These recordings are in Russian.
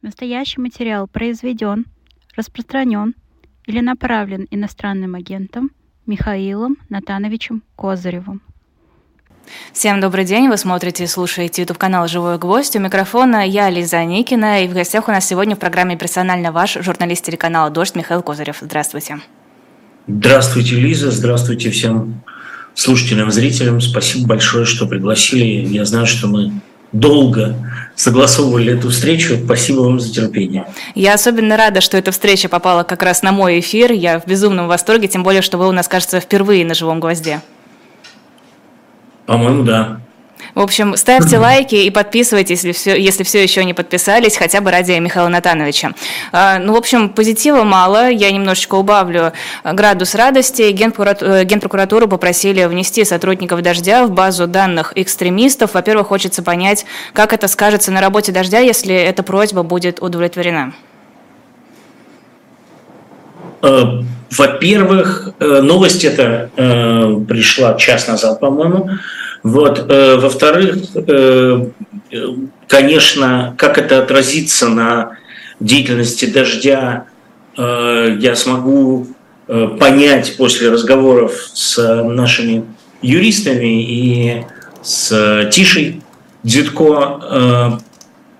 Настоящий материал произведен, распространен или направлен иностранным агентом Михаилом Натановичем Козыревым. Всем добрый день, вы смотрите и слушаете YouTube канал «Живой гвоздь». У микрофона я, Лиза Никина, и в гостях у нас сегодня в программе «Персонально ваш» журналист телеканала «Дождь» Михаил Козырев. Здравствуйте. Здравствуйте, Лиза, здравствуйте всем слушателям, зрителям. Спасибо большое, что пригласили. Я знаю, что мы долго согласовывали эту встречу. Спасибо вам за терпение. Я особенно рада, что эта встреча попала как раз на мой эфир. Я в безумном восторге, тем более, что вы у нас, кажется, впервые на живом гвозде. По-моему, да. В общем, ставьте лайки и подписывайтесь, если все, если все еще не подписались, хотя бы ради Михаила Натановича. А, ну, в общем, позитива мало, я немножечко убавлю градус радости. Генпрокуратуру, Генпрокуратуру попросили внести сотрудников «Дождя» в базу данных экстремистов. Во-первых, хочется понять, как это скажется на работе «Дождя», если эта просьба будет удовлетворена. Э, во-первых, э, новость эта э, пришла час назад, по-моему. Вот. Во-вторых, конечно, как это отразится на деятельности «Дождя», я смогу понять после разговоров с нашими юристами и с Тишей Дзитко,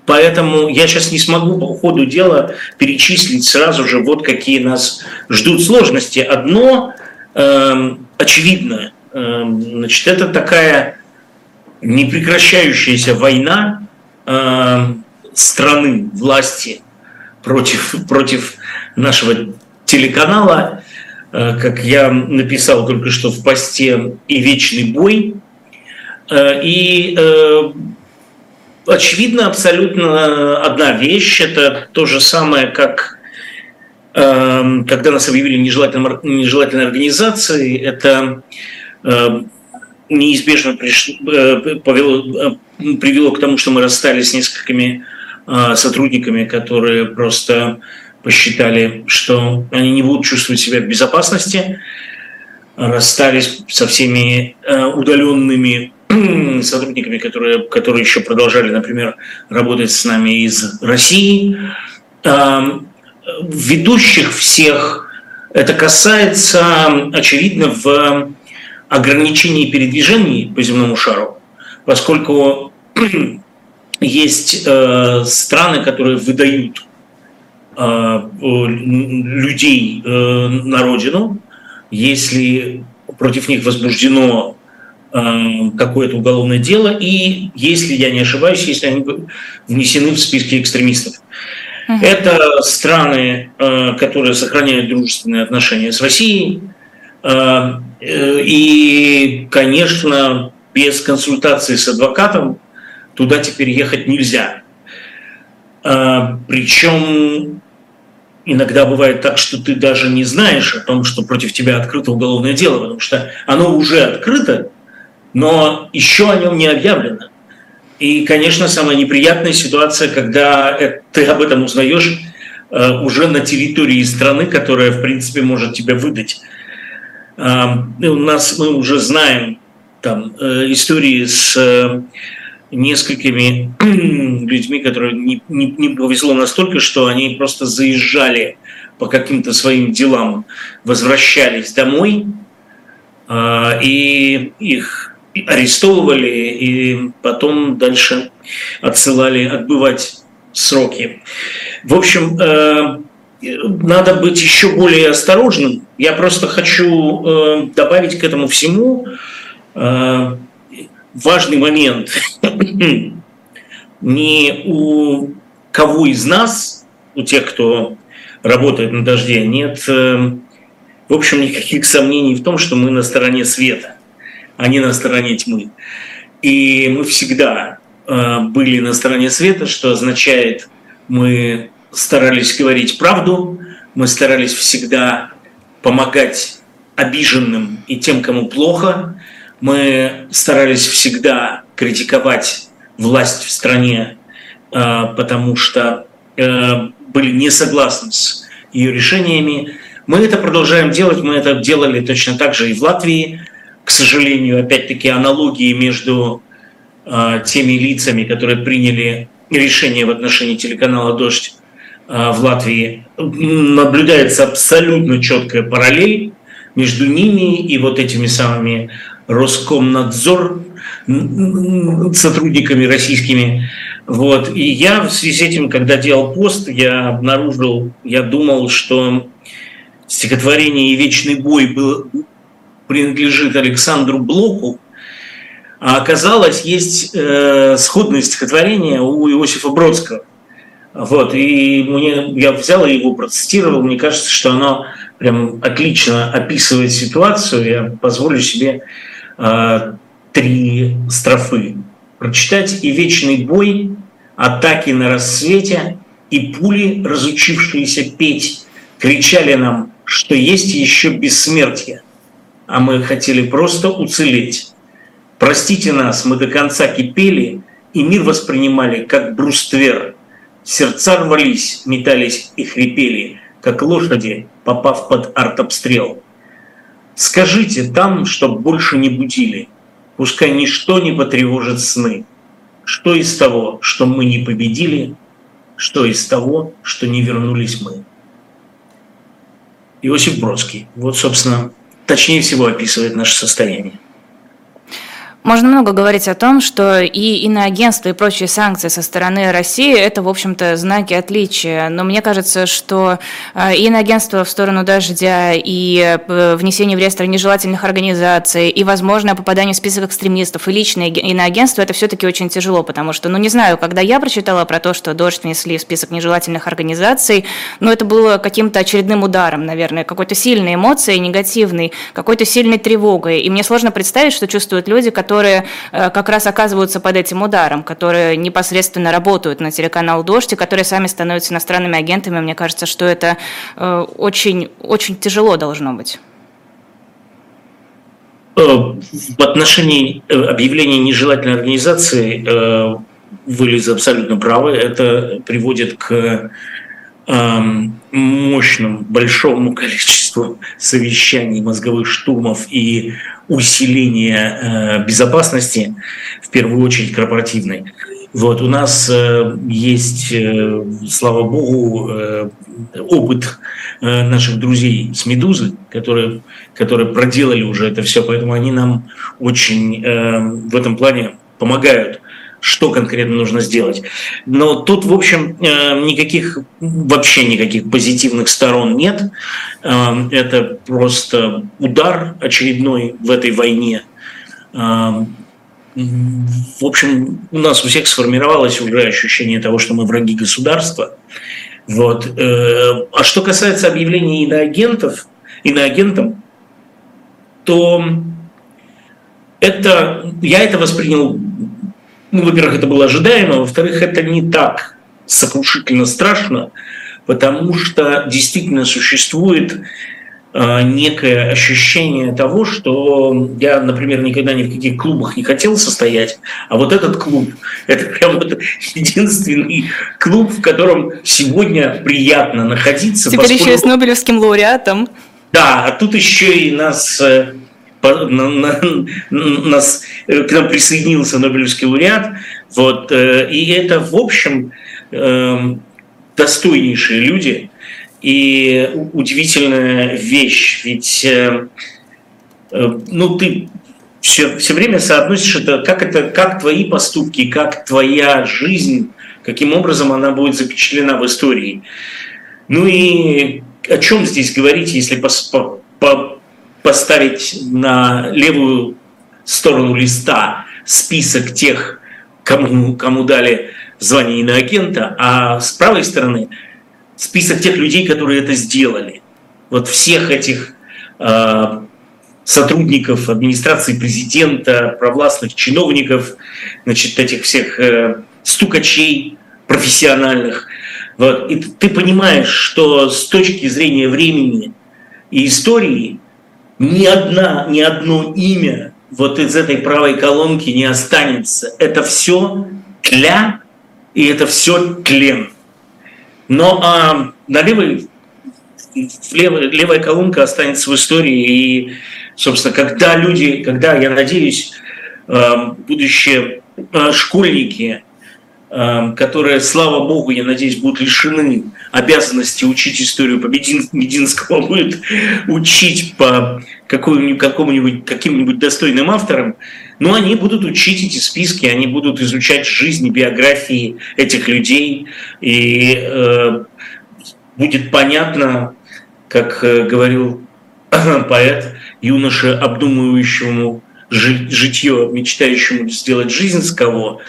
Поэтому я сейчас не смогу по ходу дела перечислить сразу же, вот какие нас ждут сложности. Одно э, очевидно, э, значит, это такая непрекращающаяся война э, страны, власти против, против нашего телеканала, э, как я написал только что в посте, и вечный бой. Э, и э, очевидно абсолютно одна вещь. Это то же самое, как э, когда нас объявили нежелательной, нежелательной организацией, это неизбежно приш, э, повело, э, привело к тому, что мы расстались с несколькими э, сотрудниками, которые просто посчитали, что они не будут чувствовать себя в безопасности, расстались со всеми удаленными сотрудниками, которые, которые еще продолжали, например, работать с нами из России. Ведущих всех это касается, очевидно, в ограничении передвижений по земному шару, поскольку есть э, страны, которые выдают э, людей э, на родину, если против них возбуждено Э, какое-то уголовное дело, и, если я не ошибаюсь, если они внесены в списки экстремистов. Это страны, э, которые сохраняют дружественные отношения с Россией, и, конечно, без консультации с адвокатом туда теперь ехать нельзя. Причем иногда бывает так, что ты даже не знаешь о том, что против тебя открыто уголовное дело, потому что оно уже открыто, но еще о нем не объявлено. И, конечно, самая неприятная ситуация, когда ты об этом узнаешь э, уже на территории страны, которая, в принципе, может тебя выдать. У нас мы уже знаем там э, истории с э, несколькими людьми, которые не, не, не повезло настолько, что они просто заезжали по каким-то своим делам, возвращались домой, и их арестовывали и потом дальше отсылали отбывать сроки. В общем, э, надо быть еще более осторожным. Я просто хочу э, добавить к этому всему э, важный момент. Не у кого из нас, у тех, кто работает на дожде, нет, в общем, никаких сомнений в том, что мы на стороне света а не на стороне тьмы. И мы всегда э, были на стороне света, что означает, мы старались говорить правду, мы старались всегда помогать обиженным и тем, кому плохо, мы старались всегда критиковать власть в стране, э, потому что э, были не согласны с ее решениями. Мы это продолжаем делать, мы это делали точно так же и в Латвии, к сожалению, опять-таки аналогии между э, теми лицами, которые приняли решение в отношении телеканала «Дождь» в Латвии, наблюдается абсолютно четкая параллель между ними и вот этими самыми Роскомнадзор сотрудниками российскими. Вот. И я в связи с этим, когда делал пост, я обнаружил, я думал, что стихотворение «Вечный бой» был, принадлежит Александру Блоку, а оказалось, есть э, сходное стихотворение у Иосифа Бродского. Вот, и мне, я взял его, процитировал, мне кажется, что оно прям отлично описывает ситуацию. Я позволю себе э, три строфы прочитать. «И вечный бой, атаки на рассвете, и пули, разучившиеся петь, кричали нам, что есть еще бессмертие, а мы хотели просто уцелеть. Простите нас, мы до конца кипели, и мир воспринимали как бруствер. Сердца рвались, метались и хрипели, как лошади, попав под артобстрел. Скажите там, чтоб больше не будили, пускай ничто не потревожит сны. Что из того, что мы не победили, что из того, что не вернулись мы. Иосиф Бродский. Вот, собственно, точнее всего описывает наше состояние. Можно много говорить о том, что и иноагентство, и прочие санкции со стороны России – это, в общем-то, знаки отличия. Но мне кажется, что э, и иноагентство в сторону дождя, и э, внесение в реестр нежелательных организаций, и возможное попадание в список экстремистов, и личное иноагентство – это все-таки очень тяжело, потому что, ну, не знаю, когда я прочитала про то, что дождь внесли в список нежелательных организаций, ну, это было каким-то очередным ударом, наверное, какой-то сильной эмоцией, негативной, какой-то сильной тревогой. И мне сложно представить, что чувствуют люди, которые которые э, как раз оказываются под этим ударом, которые непосредственно работают на телеканал «Дождь», и которые сами становятся иностранными агентами. Мне кажется, что это э, очень, очень тяжело должно быть. Э, в отношении объявления нежелательной организации вы, Лиза, абсолютно правы. Это приводит к эм, мощному, большому количеству совещаний, мозговых штурмов и усиления э, безопасности, в первую очередь корпоративной. Вот, у нас э, есть, э, слава богу, э, опыт э, наших друзей с «Медузы», которые, которые проделали уже это все, поэтому они нам очень э, в этом плане помогают что конкретно нужно сделать. Но тут, в общем, э, никаких, вообще никаких позитивных сторон нет. Э, это просто удар очередной в этой войне. Э, в общем, у нас у всех сформировалось уже ощущение того, что мы враги государства. Вот. А что касается объявления иноагентов, иноагентам, то это, я это воспринял ну, во-первых, это было ожидаемо, во-вторых, это не так сокрушительно страшно, потому что действительно существует э, некое ощущение того, что я, например, никогда ни в каких клубах не хотел состоять, а вот этот клуб – это прям вот единственный клуб, в котором сегодня приятно находиться. Теперь поскольку... еще и с Нобелевским лауреатом. Да, а тут еще и нас э, на, на, нас, э, к нам присоединился Нобелевский лауреат. Вот, э, и это, в общем, эм, достойнейшие люди и удивительная вещь. Ведь э, ну, ты все, все время соотносишь это как, это, как твои поступки, как твоя жизнь, каким образом она будет запечатлена в истории. Ну и о чем здесь говорить, если по, по, поставить на левую сторону листа список тех, кому, кому дали звание иноагента, а с правой стороны список тех людей, которые это сделали. Вот всех этих э, сотрудников администрации президента, провластных чиновников, значит, этих всех э, стукачей профессиональных. Вот. И ты понимаешь, что с точки зрения времени и истории ни, одна, ни одно имя вот из этой правой колонки не останется. Это все тля, и это все тлен. Но а, на левой, левая, левая колонка останется в истории. И, собственно, когда люди, когда, я надеюсь, а, будущие а, школьники которые, слава богу, я надеюсь, будут лишены обязанности учить историю по Мединскому, будет учить по какому-нибудь, каким-нибудь достойным авторам, но они будут учить эти списки, они будут изучать жизни, биографии этих людей, и э, будет понятно, как э, говорил поэт, юноше, обдумывающему житье, мечтающему сделать жизнь с кого.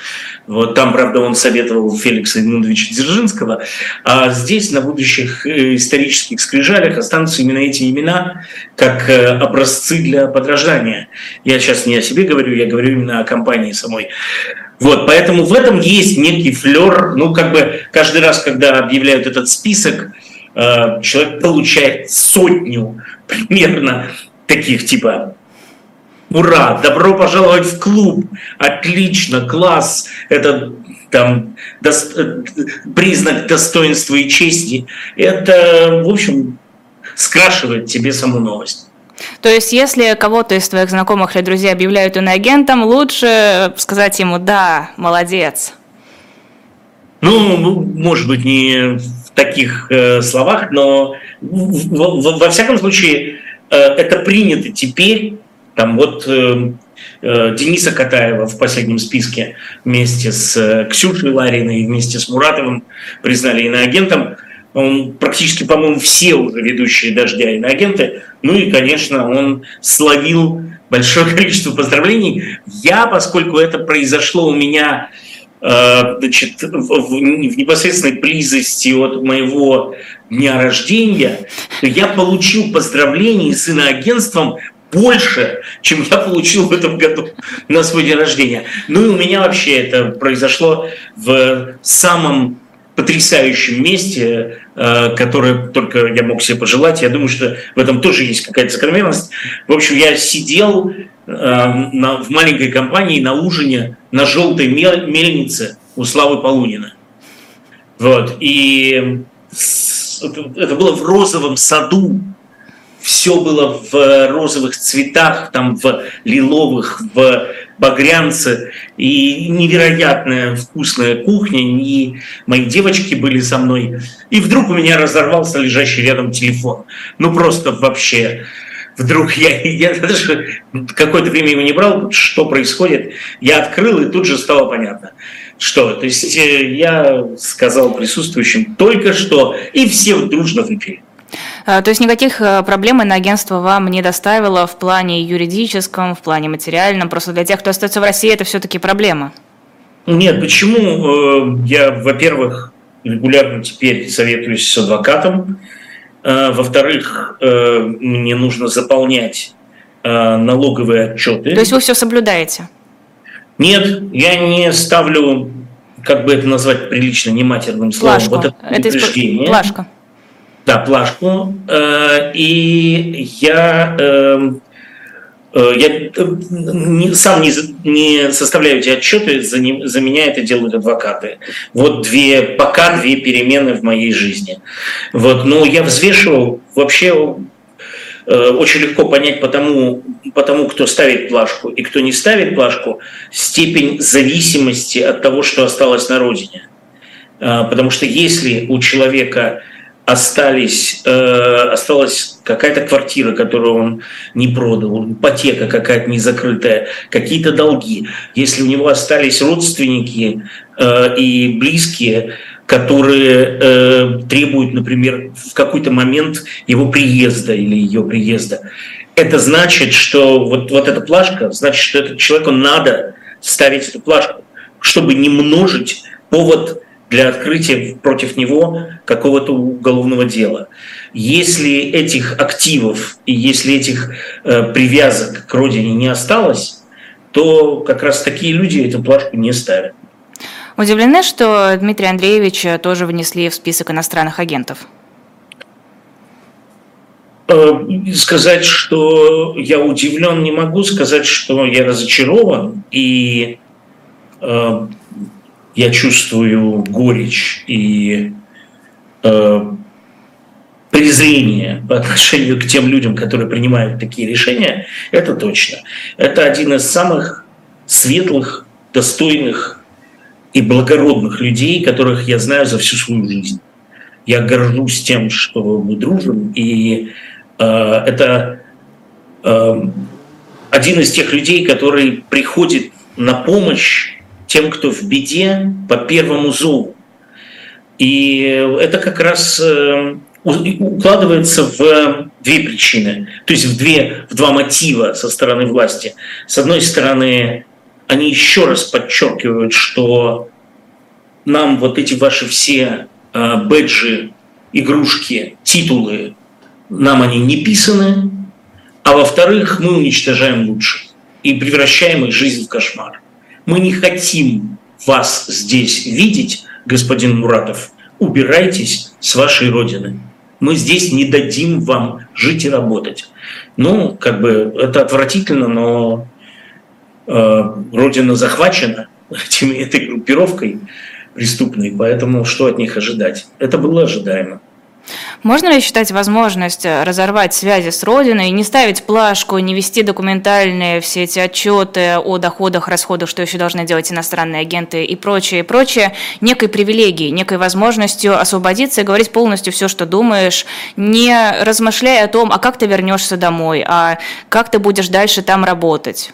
Вот там, правда, он советовал Феликса Эдмундовича Дзержинского. А здесь на будущих э, исторических скрижалях останутся именно эти имена как э, образцы для подражания. Я сейчас не о себе говорю, я говорю именно о компании самой. Вот, поэтому в этом есть некий флер. Ну, как бы каждый раз, когда объявляют этот список, э, человек получает сотню примерно таких типа Ура! Добро пожаловать в клуб! Отлично, класс! Это там до, э, признак достоинства и чести. Это, в общем, скрашивает тебе саму новость. То есть, если кого-то из твоих знакомых или друзей объявляют иноагентом, лучше сказать ему «да, молодец». Ну, может быть, не в таких э, словах, но в, в, во всяком случае э, это принято теперь там вот э, э, Дениса Катаева в последнем списке вместе с э, Ксюшей Лариной, вместе с Муратовым признали иноагентом. Он практически, по-моему, все уже ведущие «Дождя» иноагенты. Ну и, конечно, он словил большое количество поздравлений. Я, поскольку это произошло у меня э, значит, в, в непосредственной близости от моего дня рождения, я получил поздравления с иноагентством больше, чем я получил в этом году на свой день рождения. Ну и у меня вообще это произошло в самом потрясающем месте, э, которое только я мог себе пожелать. Я думаю, что в этом тоже есть какая-то закономерность. В общем, я сидел э, в маленькой компании на ужине на желтой мельнице у Славы Полунина. Вот. И это было в розовом саду все было в розовых цветах, там в лиловых, в багрянце, и невероятная вкусная кухня, и мои девочки были со мной. И вдруг у меня разорвался лежащий рядом телефон. Ну просто вообще вдруг я, я даже какое-то время его не брал, что происходит. Я открыл, и тут же стало понятно. Что? То есть э, я сказал присутствующим только что, и все дружно выпили. А, то есть никаких э, проблем на агентство вам не доставило в плане юридическом, в плане материальном? Просто для тех, кто остается в России, это все-таки проблема? Нет, почему? Э, я, во-первых, регулярно теперь советуюсь с адвокатом. Э, во-вторых, мне нужно заполнять налоговые отчеты. То есть вы все соблюдаете? Нет, я не ставлю, как бы это назвать прилично, не матерным словом, плашку. вот это, это исп... плашка да, плашку. Э, и я эм, э, я э, сам не, не составляю эти отчеты, за, не, за меня это делают адвокаты. Вот две, пока две перемены в моей жизни. Вот, но я взвешивал вообще очень легко понять по тому, по тому, кто ставит плашку и кто не ставит плашку, степень зависимости от того, что осталось на родине. Потому что если у человека остались, э, осталась какая-то квартира, которую он не продал, ипотека какая-то незакрытая, какие-то долги. Если у него остались родственники э, и близкие, которые э, требуют, например, в какой-то момент его приезда или ее приезда, это значит, что вот, вот эта плашка, значит, что этот человеку надо ставить эту плашку, чтобы не множить повод для открытия против него какого-то уголовного дела. Если этих активов и если этих э, привязок к родине не осталось, то как раз такие люди эту плашку не ставят. Удивлены, что Дмитрия Андреевича тоже внесли в список иностранных агентов? Э, сказать, что я удивлен, не могу сказать, что я разочарован и э, я чувствую горечь и э, презрение по отношению к тем людям, которые принимают такие решения, это точно. Это один из самых светлых, достойных и благородных людей, которых я знаю за всю свою жизнь. Я горжусь тем, что мы дружим, и э, это э, один из тех людей, который приходит на помощь тем, кто в беде по первому зову. И это как раз э, укладывается в две причины, то есть в, две, в два мотива со стороны власти. С одной стороны, они еще раз подчеркивают, что нам вот эти ваши все э, бэджи, игрушки, титулы, нам они не писаны, а во-вторых, мы уничтожаем лучших и превращаем их жизнь в кошмар. Мы не хотим вас здесь видеть, господин Муратов. Убирайтесь с вашей родины. Мы здесь не дадим вам жить и работать. Ну, как бы это отвратительно, но э, родина захвачена этими, этой группировкой преступной, поэтому что от них ожидать? Это было ожидаемо. Можно ли считать возможность э, разорвать связи с Родиной, не ставить плашку, не вести документальные все эти отчеты о доходах, расходах, что еще должны делать иностранные агенты и прочее, и прочее, некой привилегией, некой возможностью освободиться и говорить полностью все, что думаешь, не размышляя о том, а как ты вернешься домой, а как ты будешь дальше там работать?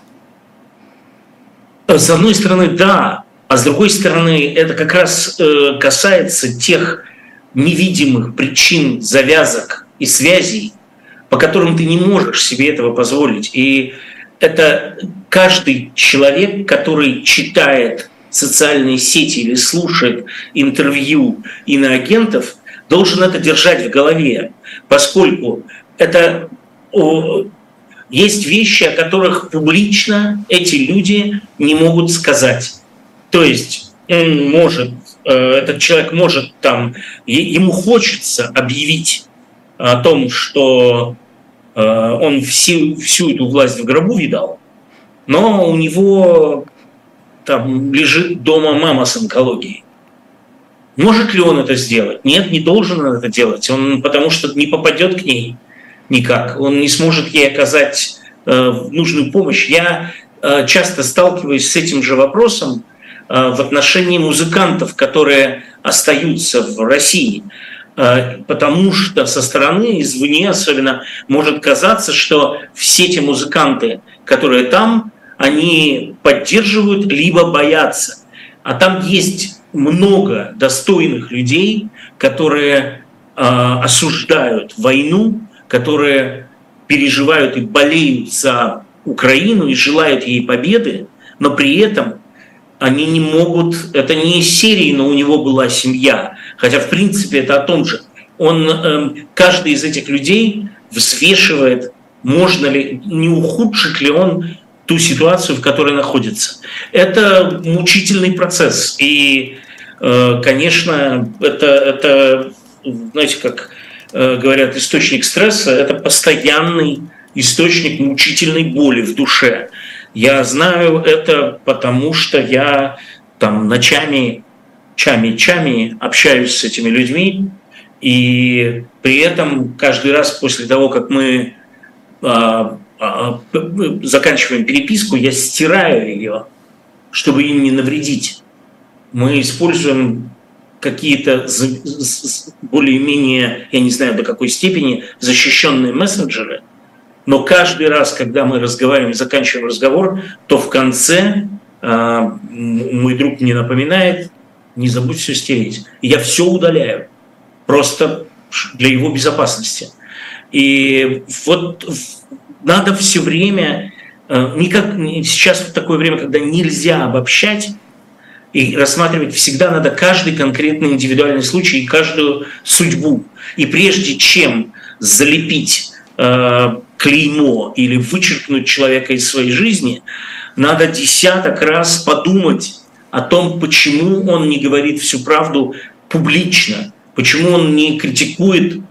С одной стороны, да, а с другой стороны, это как раз э, касается тех невидимых причин завязок и связей, по которым ты не можешь себе этого позволить. И это каждый человек, который читает социальные сети или слушает интервью иноагентов, должен это держать в голове, поскольку это есть вещи, о которых публично эти люди не могут сказать. То есть может этот человек может там, ему хочется объявить о том, что э, он всю, всю эту власть в гробу видал, но у него там лежит дома мама с онкологией. Может ли он это сделать? Нет, не должен он это делать, он, потому что не попадет к ней никак, он не сможет ей оказать э, нужную помощь. Я э, часто сталкиваюсь с этим же вопросом, Э, в отношении музыкантов, которые остаются в России. Э, потому что со стороны, извне особенно, может казаться, что все те музыканты, которые там, они поддерживают, либо боятся. А там есть много достойных людей, которые э, осуждают войну, которые переживают и болеют за Украину и желают ей победы, но при этом они не могут, это не из серии, но у него была семья, хотя в принципе это о том же. Он, эм, каждый из этих людей взвешивает, можно ли, не ухудшит ли он ту ситуацию, в которой находится. Это мучительный процесс. И, э, конечно, это, это знаете, как э, говорят, источник стресса, это постоянный источник мучительной боли в душе. Я знаю это, потому что я там ночами, чами-чами общаюсь с этими людьми, и при этом каждый раз после того, как мы а, а, заканчиваем переписку, я стираю ее, чтобы им не навредить. Мы используем какие-то более-менее, я не знаю до какой степени, защищенные мессенджеры – но каждый раз, когда мы разговариваем, заканчиваем разговор, то в конце э, мой друг мне напоминает, не забудь все стереть. И я все удаляю, просто для его безопасности. И вот надо все время, э, никак, сейчас в такое время, когда нельзя обобщать, и рассматривать всегда надо каждый конкретный индивидуальный случай и каждую судьбу. И прежде чем залепить э, клеймо или вычеркнуть человека из своей жизни, надо десяток раз подумать о том, почему он не говорит всю правду публично, почему он не критикует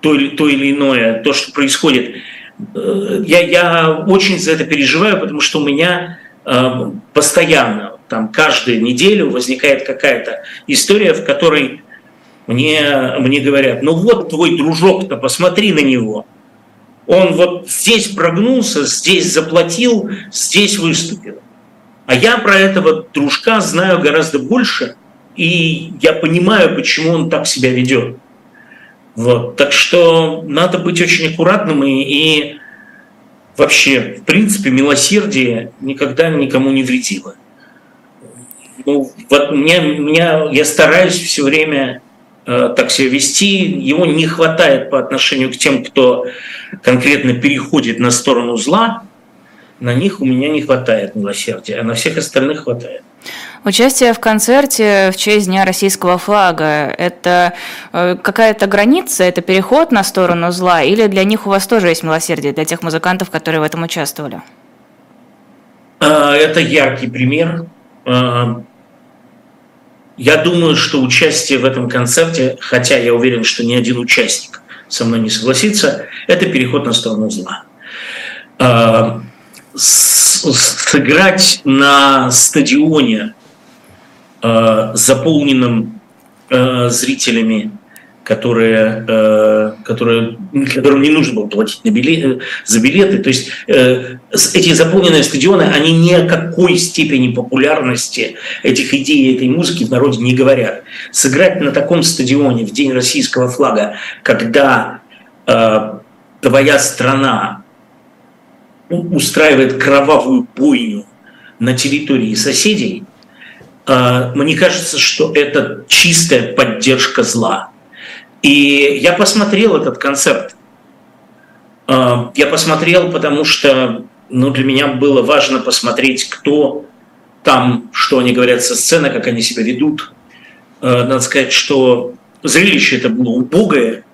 то, или, то или иное, то, что происходит. Э, я, я очень за это переживаю, потому что у меня э, постоянно, там, каждую неделю возникает какая-то история, в которой мне, мне говорят, ну вот твой дружок-то, посмотри на него – он вот здесь прогнулся, здесь заплатил, здесь выступил. А я про этого дружка знаю гораздо больше, и я понимаю, почему он так себя ведет. Вот. Так что надо быть очень аккуратным и, и вообще, в принципе, милосердие никогда никому не вредило. Ну, вот меня, меня, я стараюсь все время так себя вести. Его не хватает по отношению к тем, кто конкретно переходит на сторону зла. На них у меня не хватает милосердия, а на всех остальных хватает. Участие в концерте в честь Дня российского флага – это э, какая-то граница, это переход на сторону зла, или для них у вас тоже есть милосердие, для тех музыкантов, которые в этом участвовали? А, это яркий пример. А, я думаю, что участие в этом концерте, хотя я уверен, что ни один участник со мной не согласится, это переход на сторону зла. А, сыграть на стадионе э, заполненным э, зрителями, которые, э, которые, которым не нужно было платить на билет, за билеты. То есть э, эти заполненные стадионы, они ни о какой степени популярности этих идей, этой музыки в народе не говорят. Сыграть на таком стадионе в День российского флага, когда э, твоя страна устраивает кровавую бойню на территории соседей, а, мне кажется, что это чистая поддержка зла. И я посмотрел этот концерт. А, я посмотрел, потому что ну, для меня было важно посмотреть, кто там, что они говорят со сцены, как они себя ведут. А, надо сказать, что зрелище это было убогое,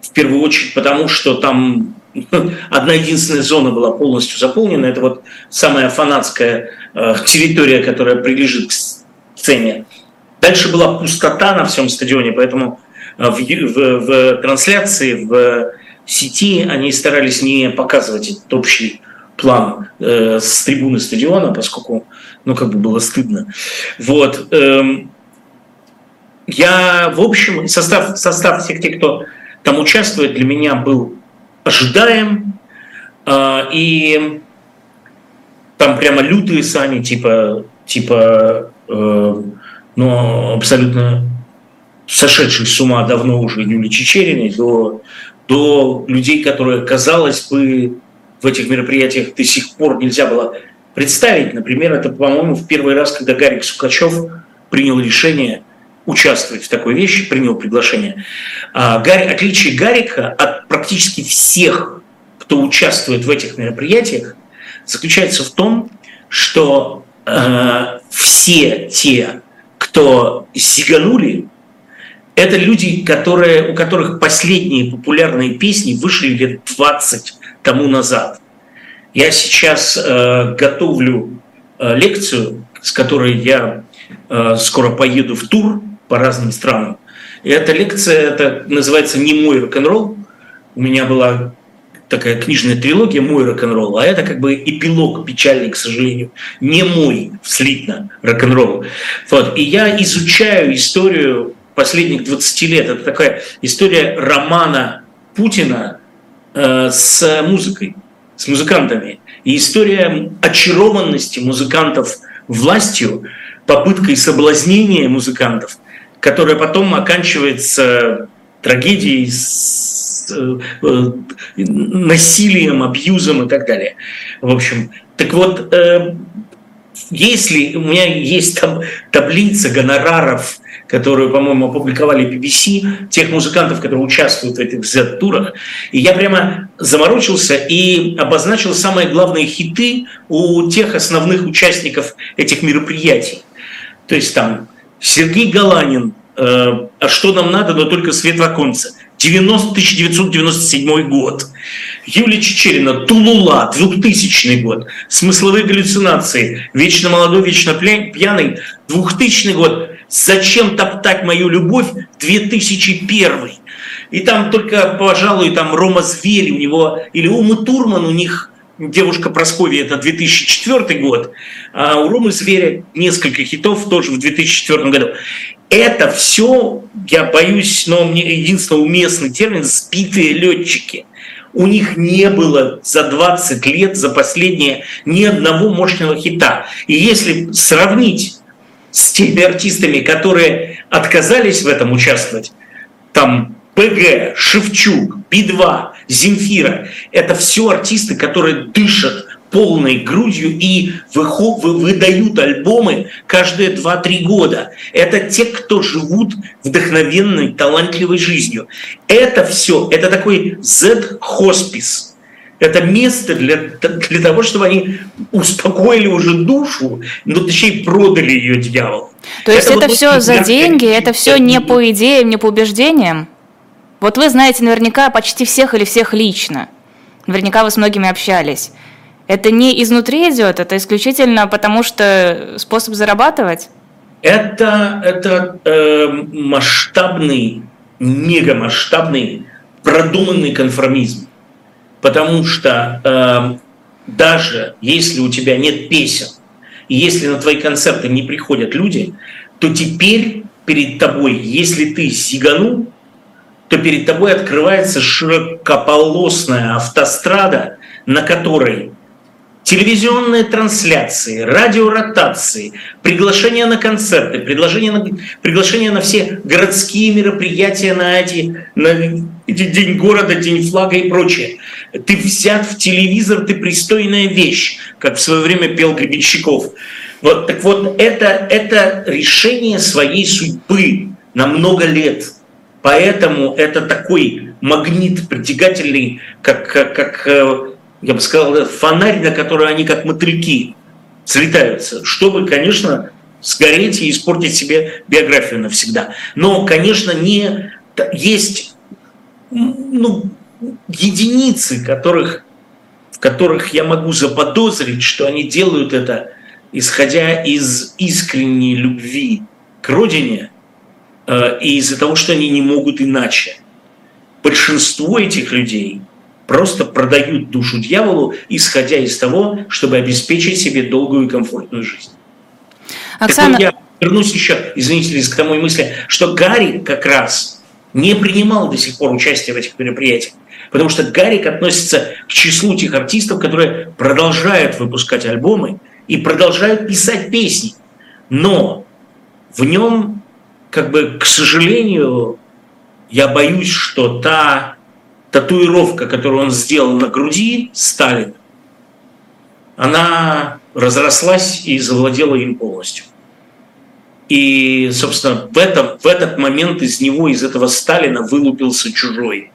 в первую очередь потому, что там одна единственная зона была полностью заполнена. Это вот самая фанатская э, территория, которая прилежит к сцене. Дальше была пустота на всем стадионе, поэтому э, в, в, в трансляции, в сети они старались не показывать этот общий план э, с трибуны стадиона, поскольку, ну, как бы было стыдно. Вот. Эм, я, в общем, состав, состав всех тех, кто там участвует, для меня был ожидаем, а, и там прямо лютые сами, типа, типа, э, ну, абсолютно сошедших с ума давно уже Юлии Чечериной, до, до людей, которые, казалось бы, в этих мероприятиях до сих пор нельзя было представить. Например, это, по-моему, в первый раз, когда Гарик Сукачев принял решение участвовать в такой вещи, принял приглашение. А, Гарри, отличие Гарика от практически всех, кто участвует в этих мероприятиях, заключается в том, что э, все те, кто сиганули, это люди, которые, у которых последние популярные песни вышли лет 20 тому назад. Я сейчас э, готовлю э, лекцию, с которой я э, скоро поеду в тур по разным странам. И эта лекция, это называется «Не мой рок-н-ролл». У меня была такая книжная трилогия «Мой рок-н-ролл», а это как бы эпилог печальный, к сожалению, не мой слитно рок-н-ролл. Вот. И я изучаю историю последних 20 лет. Это такая история романа Путина э, с музыкой, с музыкантами. И история очарованности музыкантов властью, попыткой соблазнения музыкантов – которая потом оканчивается трагедией, с, э, э, насилием, абьюзом и так далее. В общем, так вот, если у меня есть там таблица гонораров, которую, по-моему, опубликовали BBC, тех музыкантов, которые участвуют в этих Z-турах, и я прямо заморочился и обозначил самые главные хиты у тех основных участников этих мероприятий. То есть там Сергей Галанин, э, а что нам надо, но только свет в оконце. 90, 1997 год. Юлия Чечерина, Тулула, 2000 год. Смысловые галлюцинации. Вечно молодой, вечно пьяный, 2000 год. Зачем топтать мою любовь? 2001. И там только, пожалуй, там Рома Зверь у него, или Ума Турман у них Девушка Прасковья это 2004 год, а у Ромы Зверя несколько хитов тоже в 2004 году. Это все, я боюсь, но мне единственный уместный термин – сбитые летчики. у них не было за 20 лет, за последние, ни одного мощного хита. И если сравнить с теми артистами, которые отказались в этом участвовать, там ПГ, Шевчук, Би-2, Земфира, это все артисты, которые дышат полной грудью и выдают альбомы каждые 2-3 года. Это те, кто живут вдохновенной, талантливой жизнью. Это все, это такой Z-хоспис. Это место для, для того, чтобы они успокоили уже душу, но точнее продали ее дьяволу. То есть это, это вот все за деньги, это все не по идеям, не по убеждениям? Вот вы знаете наверняка почти всех или всех лично. Наверняка вы с многими общались. Это не изнутри идет, это исключительно потому, что способ зарабатывать? Это, это э, масштабный, мегамасштабный, продуманный конформизм. Потому что э, даже если у тебя нет песен, и если на твои концерты не приходят люди, то теперь перед тобой, если ты сиганул, то перед тобой открывается широкополосная автострада, на которой телевизионные трансляции, радиоротации, приглашения на концерты, приглашения на, приглашения на все городские мероприятия на эти, на День города, День флага и прочее. Ты взят в телевизор, ты пристойная вещь, как в свое время пел Гребенщиков. Вот, так вот, это, это решение своей судьбы на много лет. Поэтому это такой магнит притягательный, как, как, как э, я бы сказал, фонарь, на который они как мотыльки слетаются, чтобы, конечно, сгореть и испортить себе биографию навсегда. Но, конечно, не есть ну, единицы, которых, в которых я могу заподозрить, что они делают это, исходя из искренней любви к родине э, и из-за того, что они не могут иначе. Большинство этих людей – просто продают душу дьяволу, исходя из того, чтобы обеспечить себе долгую и комфортную жизнь. Оксана... Так вот я вернусь еще, извините, к тому мысли, что Гарри как раз не принимал до сих пор участие в этих мероприятиях. Потому что Гарик относится к числу тех артистов, которые продолжают выпускать альбомы и продолжают писать песни. Но в нем, как бы, к сожалению, я боюсь, что та татуировка, которую он сделал на груди, Сталин, она разрослась и завладела им полностью. И, собственно, в, этом, в этот момент из него, из этого Сталина вылупился чужой,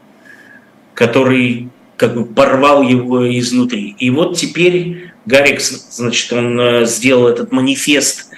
который как бы порвал его изнутри. И вот теперь Гарик, значит, он э, сделал этот манифест,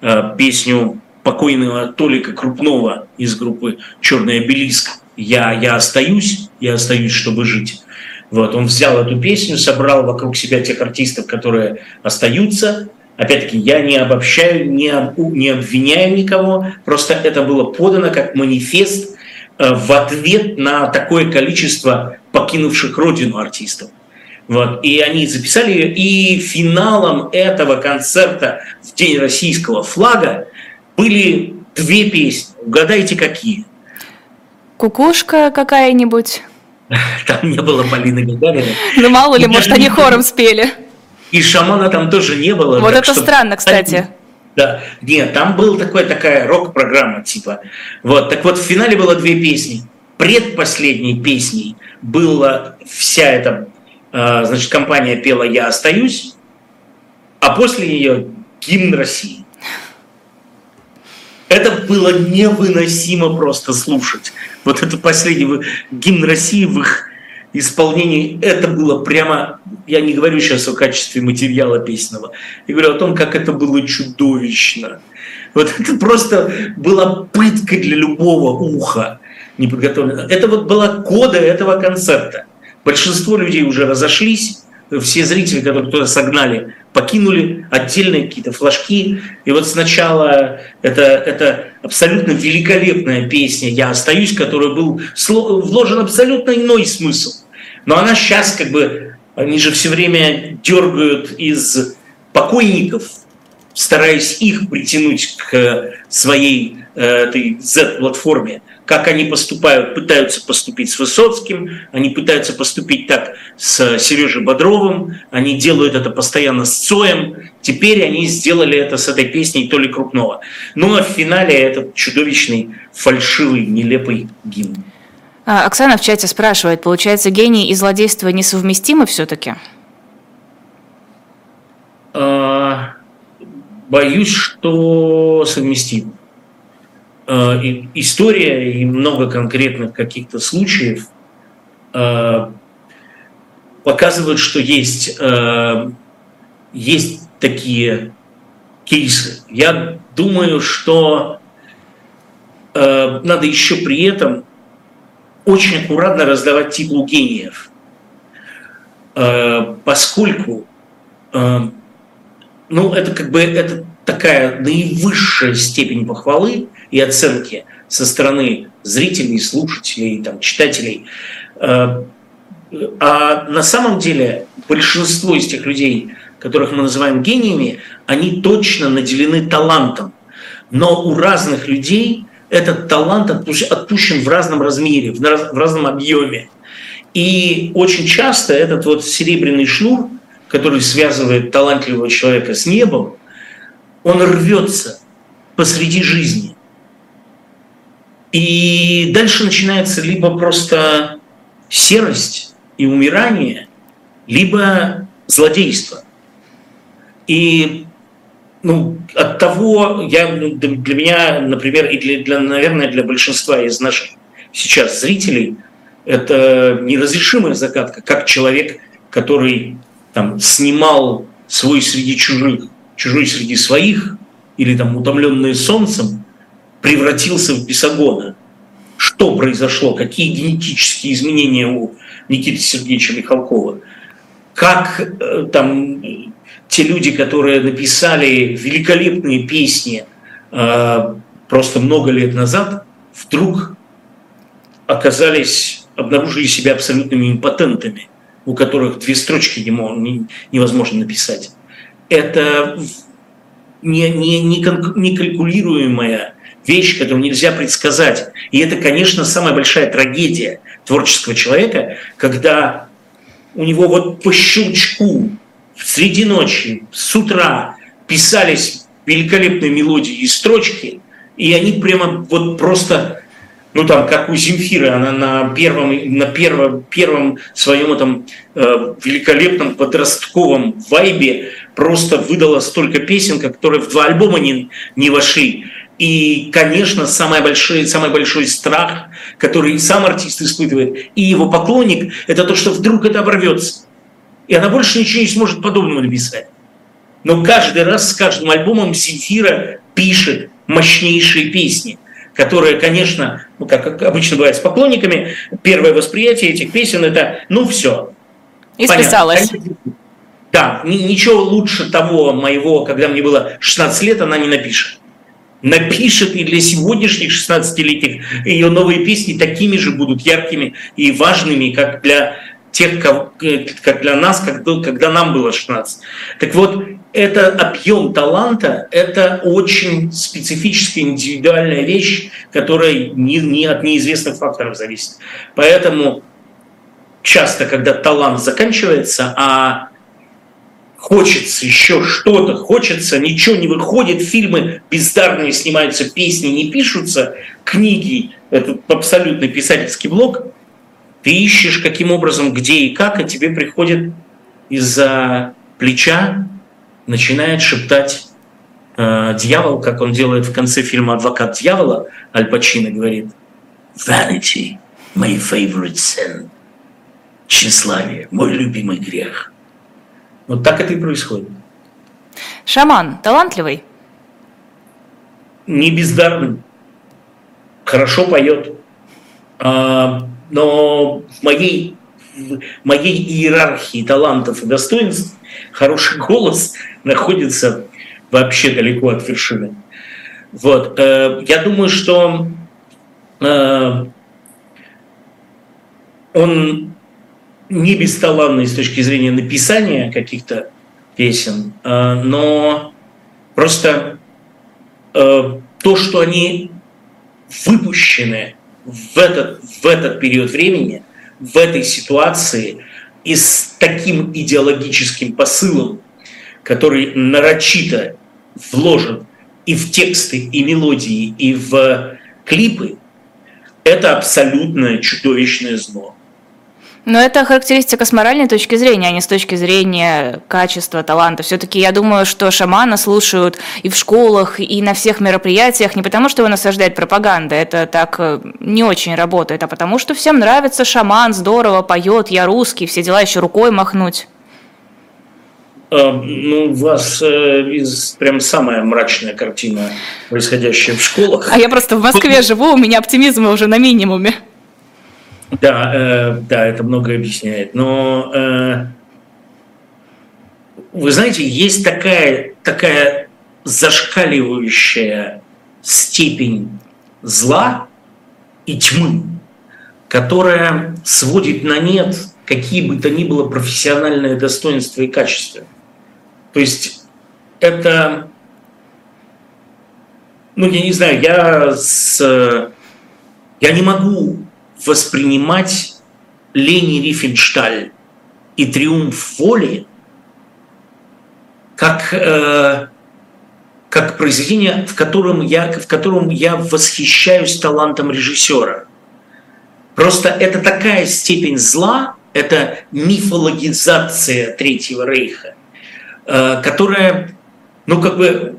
э, песню покойного Толика Крупного из группы «Черный обелиск», я, я остаюсь, я остаюсь, чтобы жить. Вот, он взял эту песню, собрал вокруг себя тех артистов, которые остаются. Опять-таки, я не обобщаю, не, об, не обвиняю никого, просто это было подано как манифест э, в ответ на такое количество покинувших родину артистов. Вот. И они записали ее, и финалом этого концерта в День российского флага были две песни. Угадайте, какие? Кукушка какая-нибудь? Там не было Полины Гагариной. Ну, мало ли, может, они хором спели. И шамана там тоже не было. Вот это странно, кстати. Да, нет, там была такая, такая рок-программа типа. Вот, так вот, в финале было две песни. Предпоследней песней была вся эта, а, значит, компания пела «Я остаюсь», а после нее гимн России. Это было невыносимо просто слушать. Вот это последний гимн России в их исполнении, это было прямо, я не говорю сейчас о качестве материала песенного, я говорю о том, как это было чудовищно. Вот это просто была пытка для любого уха неподготовленного. Это вот была кода этого концерта. Большинство людей уже разошлись, все зрители, которые туда согнали, покинули отдельные какие-то флажки. И вот сначала это, это абсолютно великолепная песня «Я остаюсь», которая был вложен абсолютно иной смысл. Но она сейчас как бы, они же все время дергают из покойников, стараясь их притянуть к своей э, этой Z-платформе, как они поступают, пытаются поступить с Высоцким, они пытаются поступить так с Сережей Бодровым, они делают это постоянно с Цоем, теперь они сделали это с этой песней Толи Крупного. Ну а в финале этот чудовищный, фальшивый, нелепый гимн. А, Оксана в чате спрашивает, получается, гений и злодейство несовместимы все-таки? А, боюсь, что совместимы. А, история и много конкретных каких-то случаев показывают, что есть, есть такие кейсы. Я думаю, что надо еще при этом очень аккуратно раздавать титул гениев, э, поскольку э, ну, это как бы это такая наивысшая степень похвалы и оценки со стороны зрителей, слушателей, там, читателей. Э, а на самом деле большинство из тех людей, которых мы называем гениями, они точно наделены талантом. Но у разных людей этот талант отпущен в разном размере, в разном объеме. И очень часто этот вот серебряный шнур, который связывает талантливого человека с небом, он рвется посреди жизни. И дальше начинается либо просто серость и умирание, либо злодейство. И ну, от того, я, ну, для меня, например, и для, для, наверное, для большинства из наших сейчас зрителей, это неразрешимая загадка, как человек, который там, снимал свой среди чужих, чужой среди своих, или там утомленные солнцем, превратился в бесогона. Что произошло? Какие генетические изменения у Никиты Сергеевича Михалкова? Как э, там те люди, которые написали великолепные песни э, просто много лет назад, вдруг оказались, обнаружили себя абсолютными импотентами, у которых две строчки не, невозможно написать. Это не, вещь, которую нельзя предсказать. И это, конечно, самая большая трагедия творческого человека, когда у него вот по щелчку среди ночи, с утра писались великолепные мелодии и строчки, и они прямо вот просто, ну там, как у Земфиры, она на первом, на первом, первом своем этом э, великолепном подростковом вайбе просто выдала столько песен, которые в два альбома не, не вошли. И, конечно, самый большой, самый большой страх, который сам артист испытывает, и его поклонник, это то, что вдруг это оборвется и она больше ничего не сможет подобного написать. Но каждый раз с каждым альбомом Земфира пишет мощнейшие песни, которые, конечно, ну, как обычно бывает с поклонниками, первое восприятие этих песен это «ну все». И списалось. Да, ничего лучше того моего, когда мне было 16 лет, она не напишет. Напишет и для сегодняшних 16-летних ее новые песни такими же будут яркими и важными, как для тех, как для нас, когда нам было 16. Так вот, это объем таланта, это очень специфическая, индивидуальная вещь, которая не, не от неизвестных факторов зависит. Поэтому часто, когда талант заканчивается, а хочется еще что-то, хочется, ничего не выходит, фильмы бездарные снимаются, песни не пишутся, книги, это абсолютный писательский блок – ты ищешь, каким образом, где и как, и тебе приходит из-за плеча, начинает шептать э, дьявол, как он делает в конце фильма «Адвокат дьявола», Аль Пачино говорит «Vanity, my favorite sin». Тщеславие, мой любимый грех. Вот так это и происходит. Шаман талантливый? Не бездарный. Хорошо поет. А, но в моей, в моей иерархии талантов и достоинств хороший голос находится вообще далеко от вершины. Вот. Э, я думаю, что э, он не бесталанный с точки зрения написания каких-то песен, э, но просто то, что они выпущены в этот, в этот период времени, в этой ситуации и с таким идеологическим посылом, который нарочито вложен и в тексты, и мелодии, и в клипы, это абсолютное чудовищное зло. Но это характеристика с моральной точки зрения, а не с точки зрения качества, таланта. Все-таки я думаю, что шамана слушают и в школах, и на всех мероприятиях не потому, что его насаждает пропаганда, это так э, не очень работает, а потому что всем нравится шаман, здорово поет, я русский, все дела еще рукой махнуть. А, ну, у вас э, прям самая мрачная картина, происходящая в школах. А я просто в Москве живу, у меня оптимизм уже на минимуме. Да, э, да, это многое объясняет. Но э, вы знаете, есть такая, такая зашкаливающая степень зла и тьмы, которая сводит на нет какие бы то ни было профессиональные достоинства и качества. То есть это, ну я не знаю, я с, я не могу воспринимать Лени Рифеншталь и «Триумф воли» как, э, как произведение, в котором, я, в котором я восхищаюсь талантом режиссера. Просто это такая степень зла, это мифологизация Третьего Рейха, э, которая, ну как бы,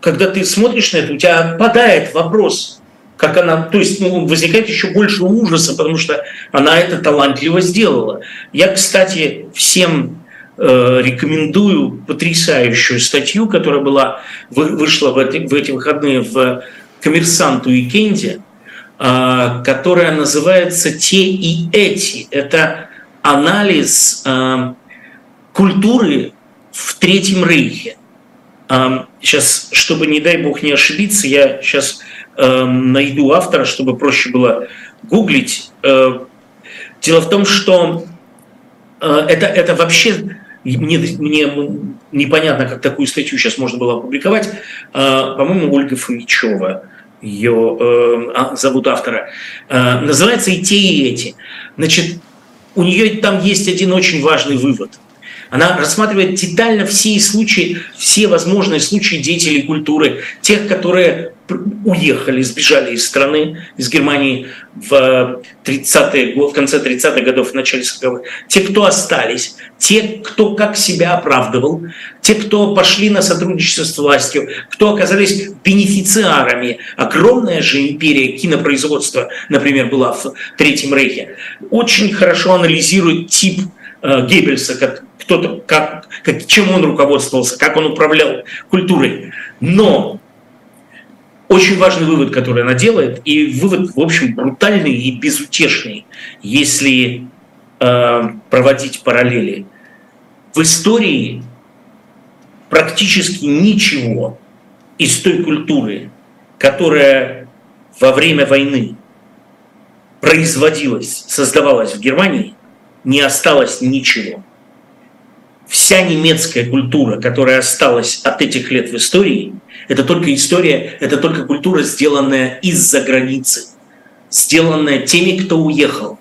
когда ты смотришь на это, у тебя отпадает вопрос, как она, то есть ну, возникает еще больше ужаса, потому что она это талантливо сделала. Я, кстати, всем э, рекомендую потрясающую статью, которая была, вы, вышла в эти, в эти выходные в «Коммерсанту и Кенде», э, которая называется «Те и эти». Это анализ э, культуры в Третьем Рейхе. Э, сейчас, чтобы, не дай бог, не ошибиться, я сейчас э, найду автора, чтобы проще было гуглить. Э, дело в том, что э, это, это вообще мне, мне непонятно, как такую статью сейчас можно было опубликовать. Э, по-моему, Ольга Фомичева ее э, а, зовут автора. Называется «И те, и эти». Значит, у нее там есть один очень важный вывод – она рассматривает детально все случаи, все возможные случаи деятелей культуры, тех, которые уехали, сбежали из страны, из Германии в, 30 в конце 30-х годов, в начале 40-х, те, кто остались, те, кто как себя оправдывал, те, кто пошли на сотрудничество с властью, кто оказались бенефициарами. Огромная же империя кинопроизводства, например, была в Третьем Рейхе, очень хорошо анализирует тип э, Геббельса, как кто-то, как, как, чем он руководствовался, как он управлял культурой. Но очень важный вывод, который она делает, и вывод, в общем, брутальный и безутешный, если э, проводить параллели. В истории практически ничего из той культуры, которая во время войны производилась, создавалась в Германии, не осталось ничего вся немецкая культура, которая осталась от этих лет в истории, это только история, это только культура, сделанная из-за границы, сделанная теми, кто уехал.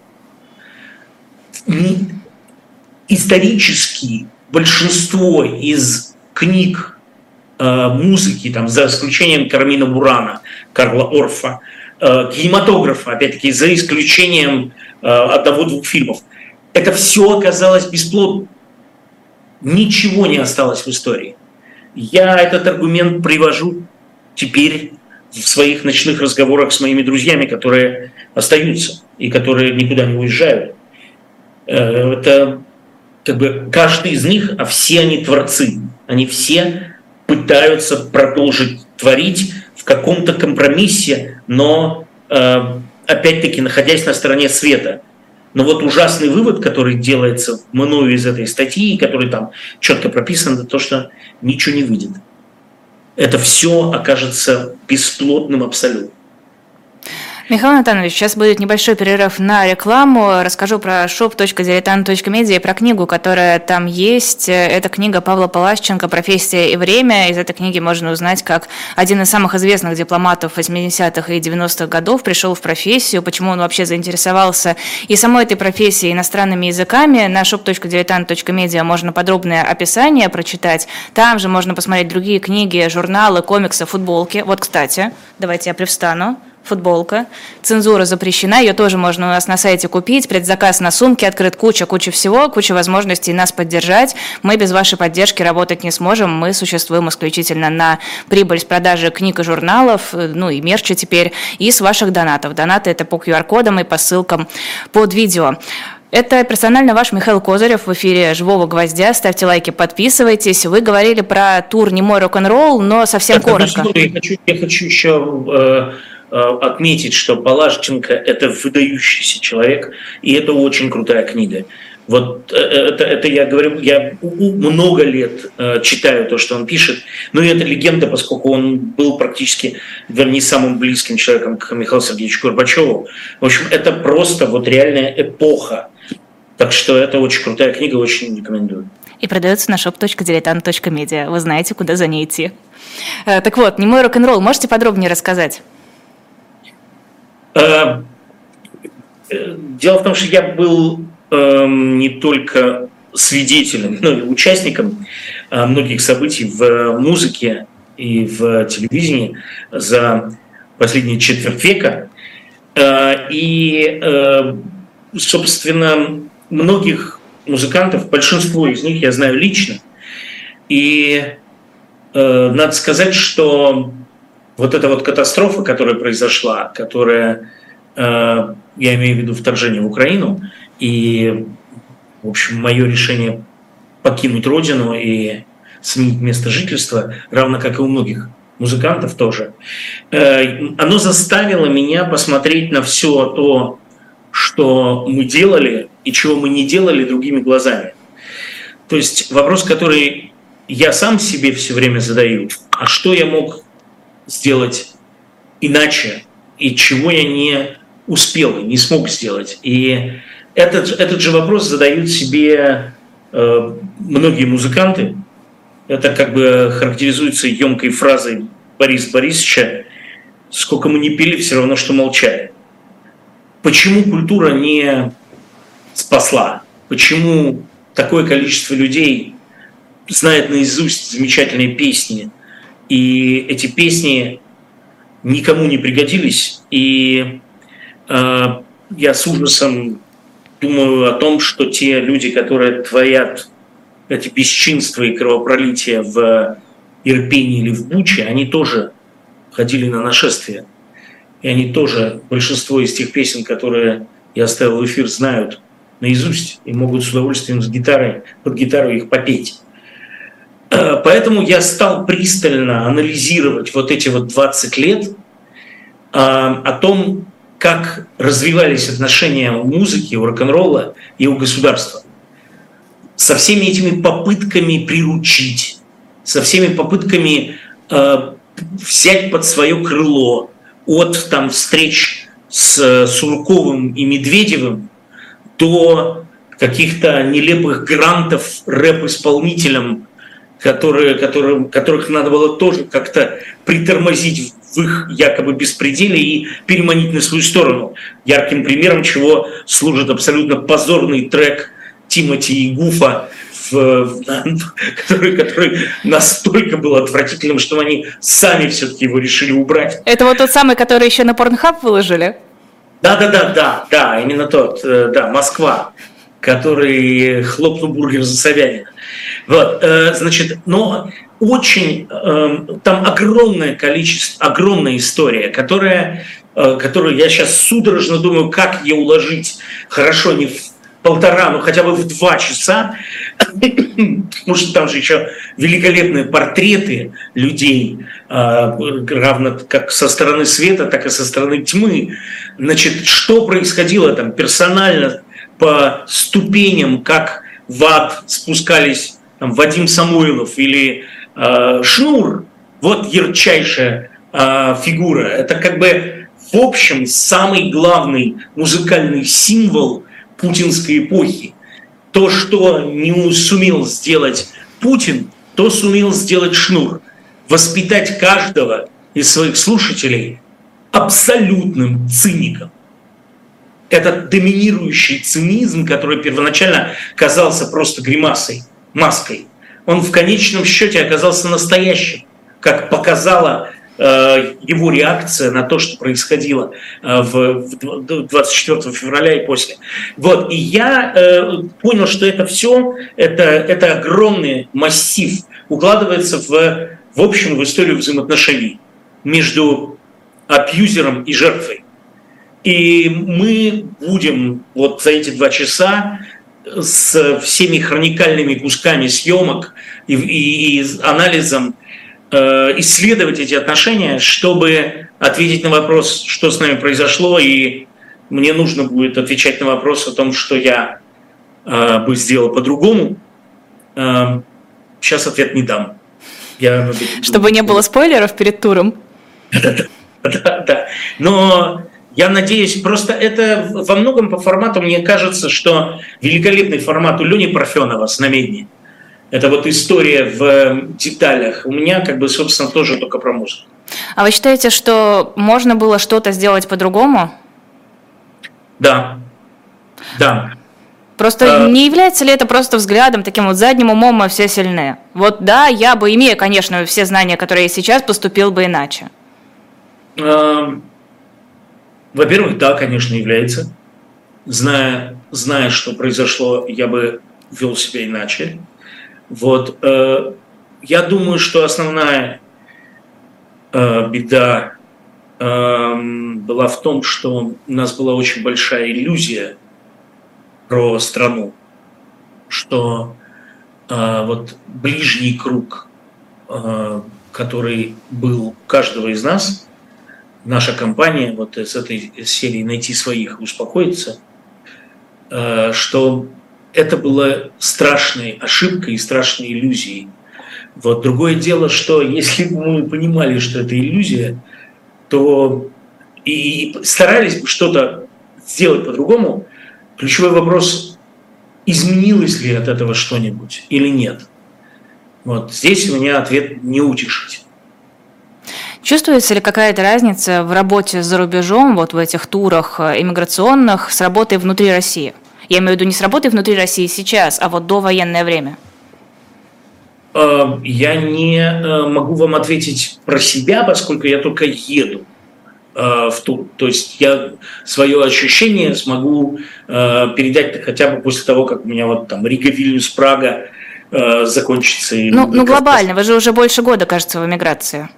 Исторически большинство из книг э, музыки, там, за исключением Кармина Бурана, Карла Орфа, э, кинематографа, опять-таки, за исключением э, одного-двух фильмов, это все оказалось бесплодным ничего не осталось в истории. Я этот аргумент привожу теперь в своих ночных разговорах с моими друзьями, которые остаются и которые никуда не уезжают. Э, это как бы каждый из них, а все они творцы. Они все пытаются продолжить творить в каком-то компромиссе, но э, опять-таки находясь на стороне света – но вот ужасный вывод, который делается мною из этой статьи, который там четко прописан, это то, что ничего не выйдет. Это все окажется бесплотным абсолютно. Михаил Натанович, сейчас будет небольшой перерыв на рекламу. Расскажу про shop.diletant.media и про книгу, которая там есть. Это книга Павла Палащенко «Профессия и время». Из этой книги можно узнать, как один из самых известных дипломатов 80-х и 90-х годов пришел в профессию, почему он вообще заинтересовался и самой этой профессией иностранными языками. На shop.diletant.media можно подробное описание прочитать. Там же можно посмотреть другие книги, журналы, комиксы, футболки. Вот, кстати, давайте я привстану футболка. Цензура запрещена, ее тоже можно у нас на сайте купить. Предзаказ на сумки открыт, куча, куча всего, куча возможностей нас поддержать. Мы без вашей поддержки работать не сможем. Мы существуем исключительно на прибыль с продажи книг и журналов, ну и мерча теперь, и с ваших донатов. Донаты это по QR-кодам и по ссылкам под видео. Это персонально ваш Михаил Козырев в эфире «Живого гвоздя». Ставьте лайки, подписывайтесь. Вы говорили про тур «Не мой рок-н-ролл», но совсем так, коротко. Я хочу, я хочу еще э, Э, отметить, что Палашченко – это выдающийся человек, и это очень крутая книга. Вот э, это, это я говорю, я много лет э, читаю то, что он пишет, но это легенда, поскольку он был практически, вернее, самым близким человеком к Михаилу Сергеевичу Горбачеву. В общем, это просто вот реальная эпоха. Так что это очень крутая книга, очень рекомендую. И продается на shop.diletant.media. Вы знаете, куда за ней идти. Так вот, не мой рок-н-ролл. Можете подробнее рассказать? Э, э, дело в том, что я был эм, не только свидетелем, но и участником э, многих событий в музыке и в телевидении за последние четверть века. И, собственно, многих музыкантов, большинство из них я знаю лично. И надо сказать, что вот эта вот катастрофа, которая произошла, которая, э, я имею в виду вторжение в Украину, и, в общем, мое решение покинуть родину и сменить место жительства, равно как и у многих музыкантов тоже, э, оно заставило меня посмотреть на все то, что мы делали и чего мы не делали другими глазами. То есть вопрос, который я сам себе все время задаю, а что я мог сделать иначе, и чего я не успел, не смог сделать. И этот, этот же вопрос задают себе э, многие музыканты. Это как бы характеризуется емкой фразой Бориса Борисовича «Сколько мы не пили, все равно, что молчали». Почему культура не спасла? Почему такое количество людей знает наизусть замечательные песни – и эти песни никому не пригодились. И э, я с ужасом думаю о том, что те люди, которые творят эти бесчинства и кровопролития в Ирпении или в Буче, они тоже ходили на нашествие. И они тоже, большинство из тех песен, которые я оставил в эфир, знают наизусть и могут с удовольствием с гитарой, под гитару их попеть. Э, поэтому я стал пристально анализировать вот эти вот 20 лет э, о том, как развивались отношения у музыки, у рок-н-ролла и у государства. Со всеми этими попытками приручить, со всеми попытками э, взять под свое крыло от там, встреч с Сурковым и Медведевым до каких-то нелепых грантов рэп-исполнителям которые, которые, которых надо было тоже как-то притормозить в их якобы беспределе и переманить на свою сторону. Ярким примером чего служит абсолютно позорный трек Тимати и Гуфа, в, который, который настолько был отвратительным, что они сами все-таки его решили убрать. Это вот тот самый, который еще на Порнхаб выложили? Да, да, да, да, да, именно тот, э, да, Москва, который хлопнул бургер за Собянина. Вот, э, значит, но очень, эм, там огромное количество, огромная история, которая, э, которую я сейчас судорожно думаю, как ее уложить хорошо не в полтора, но хотя бы в два часа, потому что там же еще великолепные портреты людей, э, равно как со стороны света, так и со стороны тьмы. Значит, что происходило там персонально по ступеням, как в ад спускались там, Вадим Самойлов или э, Шнур, вот ярчайшая э, фигура. Это как бы в общем, самый главный музыкальный символ путинской эпохи. То, что не сумел сделать Путин, то сумел сделать Шнур. Воспитать каждого из своих слушателей абсолютным циником. Этот доминирующий цинизм, который первоначально казался просто гримасой, маской, он в конечном счете оказался настоящим, как показала э, его реакция на то, что происходило э, в 24 февраля и после. Вот. И я э, понял, что это все, это, это огромный массив, укладывается в, в общем в историю взаимоотношений между абьюзером и жертвой. И мы будем вот за эти два часа с всеми хроникальными кусками съемок и, и, и анализом э, исследовать эти отношения, чтобы ответить на вопрос, что с нами произошло, и мне нужно будет отвечать на вопрос о том, что я э, бы сделал по-другому. Э, сейчас ответ не дам. Я, чтобы не было спойлеров перед туром. Да, да. Но я надеюсь, просто это во многом по формату, мне кажется, что великолепный формат у Лени Парфенова «Знамение». Это вот история в деталях. У меня, как бы, собственно, тоже только про музыку. А вы считаете, что можно было что-то сделать по-другому? Да. Да. Просто а... не является ли это просто взглядом, таким вот задним умом мы все сильны? Вот да, я бы, имея, конечно, все знания, которые есть сейчас, поступил бы иначе. Во-первых, да, конечно, является. Зная, зная, что произошло, я бы вел себя иначе. Вот. Э, я думаю, что основная э, беда эм, была в том, что у нас была очень большая иллюзия про страну, что э, вот ближний круг, который был у каждого из нас – наша компания вот с этой серии «Найти своих» успокоится, э, что это было страшной ошибкой и страшной иллюзией. Вот. Другое дело, что если бы мы понимали, что это иллюзия, то и старались бы что-то сделать по-другому, ключевой вопрос, изменилось ли от этого что-нибудь или нет. Вот здесь у меня ответ не утешить. Чувствуется ли какая-то разница в работе за рубежом, вот в этих турах э, иммиграционных, с работой внутри России? Я имею в виду не с работой внутри России сейчас, а вот до военное время. Э, я не э, могу вам ответить про себя, поскольку я только еду в тур. То есть я свое ощущение смогу передать хотя бы после того, как у меня вот там Рига, Вильнюс, Прага закончится. Ну, ну глобально, вы же уже больше года, кажется, в эмиграции.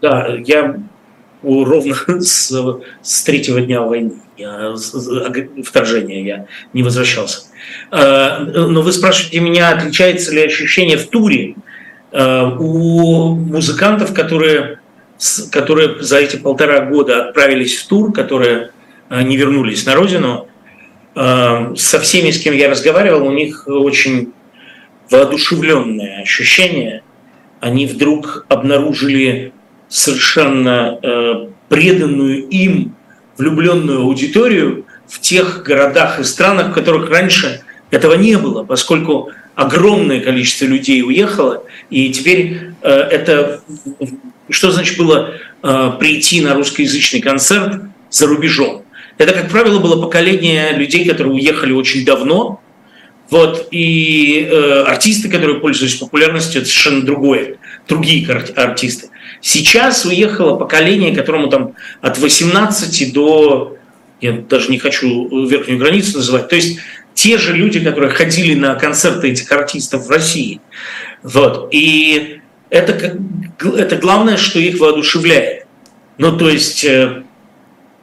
Да, я ровно с, с третьего дня войны, я, вторжения, я не возвращался. А, но вы спрашиваете меня, отличается ли ощущение в туре а, у музыкантов, которые, которые за эти полтора года отправились в тур, которые а, не вернулись на родину. Со всеми, с кем я разговаривал, у них очень воодушевленное ощущение. Они вдруг обнаружили совершенно э, преданную им влюбленную аудиторию в тех городах и странах, в которых раньше этого не было, поскольку огромное количество людей уехало, и теперь э, это что значит было э, прийти на русскоязычный концерт за рубежом? Это, как правило, было поколение людей, которые уехали очень давно, вот, и артисты, которые пользуются популярностью, это совершенно другое, другие артисты. Сейчас уехало поколение, которому там от 18 до, я даже не хочу верхнюю границу называть, то есть те же люди, которые ходили на концерты этих артистов в России. Вот. И это, это главное, что их воодушевляет. Ну, то есть э,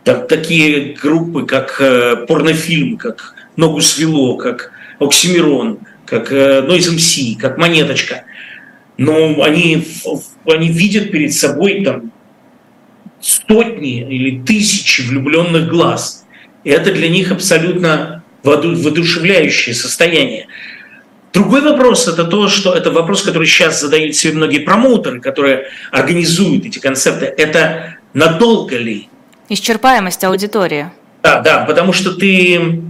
так, такие группы, как э, порнофильм, как «Ногу свело», как «Оксимирон», как э, Noise MC, как «Монеточка», но они, они видят перед собой там сотни или тысячи влюбленных глаз. И это для них абсолютно воодушевляющее состояние. Другой вопрос – это то, что это вопрос, который сейчас задают себе многие промоутеры, которые организуют эти концерты. Это надолго ли Исчерпаемость аудитории. Да, да, потому что ты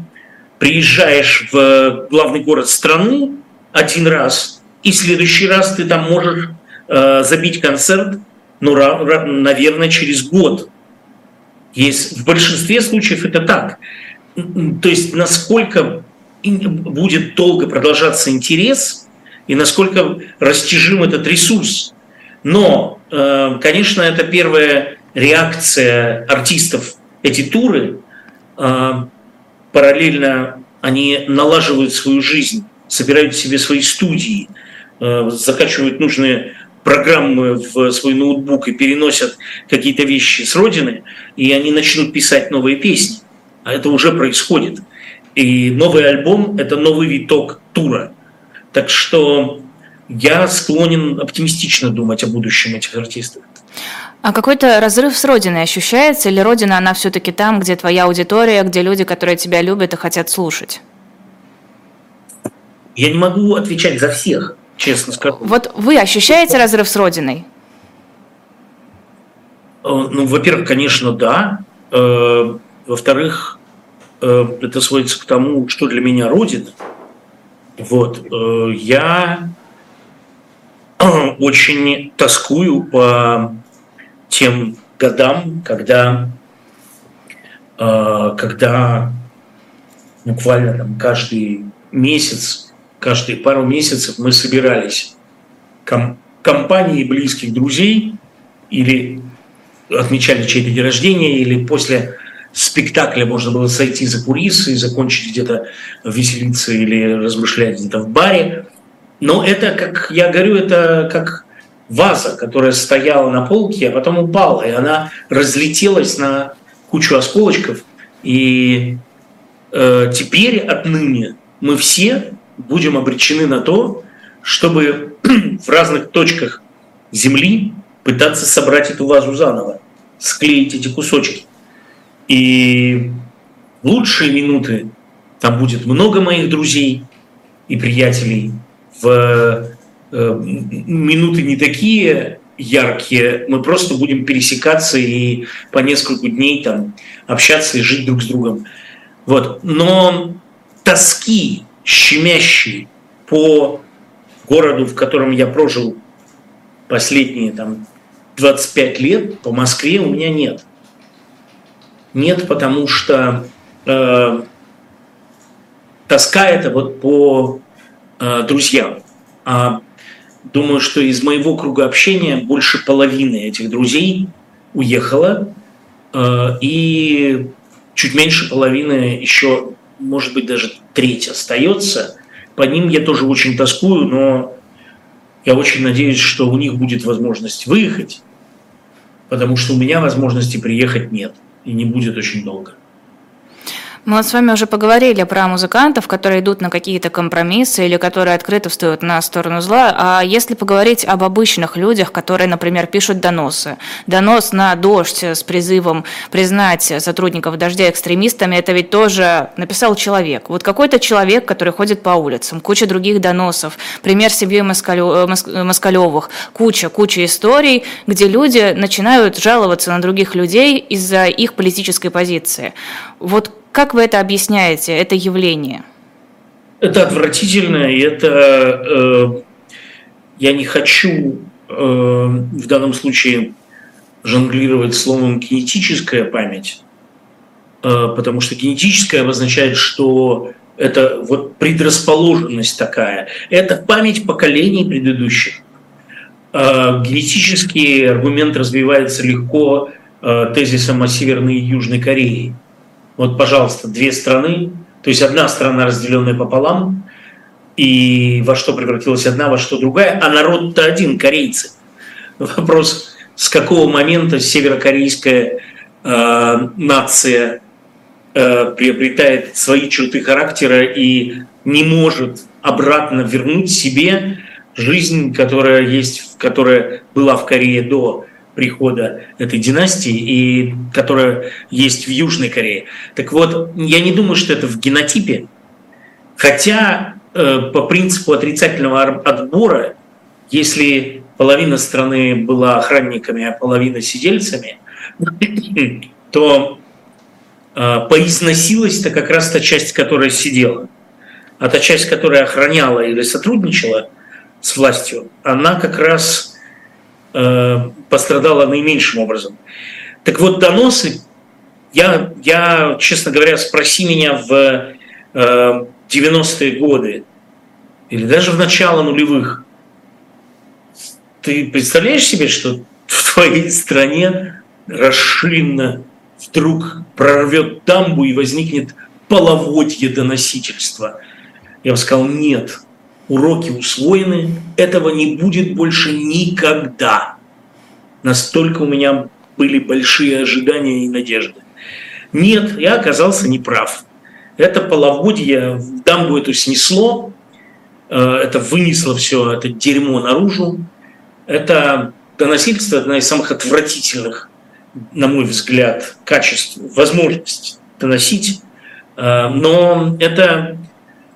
приезжаешь в главный город страны один раз, и в следующий раз ты там можешь э, забить концерт, ну, наверное, через год. Есть, в большинстве случаев это так. То есть насколько будет долго продолжаться интерес и насколько растяжим этот ресурс. Но, э, конечно, это первая реакция артистов, эти туры. Э, параллельно они налаживают свою жизнь, собирают себе свои студии, закачивают нужные программы в свой ноутбук и переносят какие-то вещи с родины, и они начнут писать новые песни. А это уже происходит. И новый альбом – это новый виток тура. Так что я склонен оптимистично думать о будущем этих артистов. А какой-то разрыв с родиной ощущается? Или родина, она все-таки там, где твоя аудитория, где люди, которые тебя любят и хотят слушать? Я не могу отвечать за всех, честно скажу. Вот вы ощущаете разрыв с родиной? Э, ну, во-первых, конечно, да. Э, во-вторых, э, это сводится к тому, что для меня Родина. Вот. Я очень тоскую по тем годам, когда, когда буквально там каждый месяц, каждые пару месяцев мы собирались ком- компанией близких друзей или отмечали чей-то день рождения, или после спектакля можно было сойти за кулисы и закончить где-то веселиться или размышлять где-то в баре. Но это, как я говорю, это как ваза, которая стояла на полке, а потом упала, и она разлетелась на кучу осколочков. И э, теперь отныне мы все будем обречены на то, чтобы в разных точках Земли пытаться собрать эту вазу заново, склеить эти кусочки. И лучшие минуты там будет много моих друзей и приятелей. В э, минуты не такие яркие, мы просто будем пересекаться и по несколько дней там общаться и жить друг с другом. Вот. Но тоски щемящие по городу, в котором я прожил последние там 25 лет по Москве у меня нет. Нет, потому что э, тоска это вот по э, друзьям. А думаю, что из моего круга общения больше половины этих друзей уехала, э, и чуть меньше половины еще, может быть, даже треть остается. По ним я тоже очень тоскую, но я очень надеюсь, что у них будет возможность выехать, потому что у меня возможности приехать нет и не будет очень долго. Мы вот с вами уже поговорили про музыкантов, которые идут на какие-то компромиссы или которые открыто встают на сторону зла. А если поговорить об обычных людях, которые, например, пишут доносы. Донос на дождь с призывом признать сотрудников дождя экстремистами, это ведь тоже написал человек. Вот какой-то человек, который ходит по улицам, куча других доносов, пример семьи Москалевых, куча, куча историй, где люди начинают жаловаться на других людей из-за их политической позиции. Вот как вы это объясняете, это явление? Это отвратительно, и это э, я не хочу э, в данном случае жонглировать словом генетическая память, э, потому что генетическая обозначает, что это вот предрасположенность такая. Это память поколений предыдущих. Э, генетический аргумент развивается легко э, тезисом о Северной и Южной Корее – вот, пожалуйста, две страны, то есть одна страна, разделенная пополам, и во что превратилась одна, во что другая, а народ-то один, корейцы. Вопрос, с какого момента северокорейская э, нация э, приобретает свои черты характера и не может обратно вернуть себе жизнь, которая есть, которая была в Корее до прихода этой династии и которая есть в Южной Корее. Так вот, я не думаю, что это в генотипе, хотя э, по принципу отрицательного отбора, если половина страны была охранниками, а половина сидельцами, то э, поизносилась-то как раз та часть, которая сидела. А та часть, которая охраняла или сотрудничала с властью, она как раз э, пострадала наименьшим образом. Так вот, доносы, я, я, честно говоря, спроси меня в э, 90-е годы или даже в начало нулевых, ты представляешь себе, что в твоей стране расширенно вдруг прорвет дамбу и возникнет половодье доносительства? Я бы сказал, нет, уроки усвоены, этого не будет больше никогда. Настолько у меня были большие ожидания и надежды. Нет, я оказался неправ. Это половодье, дамбу эту снесло, э, это вынесло все это дерьмо наружу. Это доносительство одна из самых отвратительных, на мой взгляд, качеств, возможность доносить. Э, но это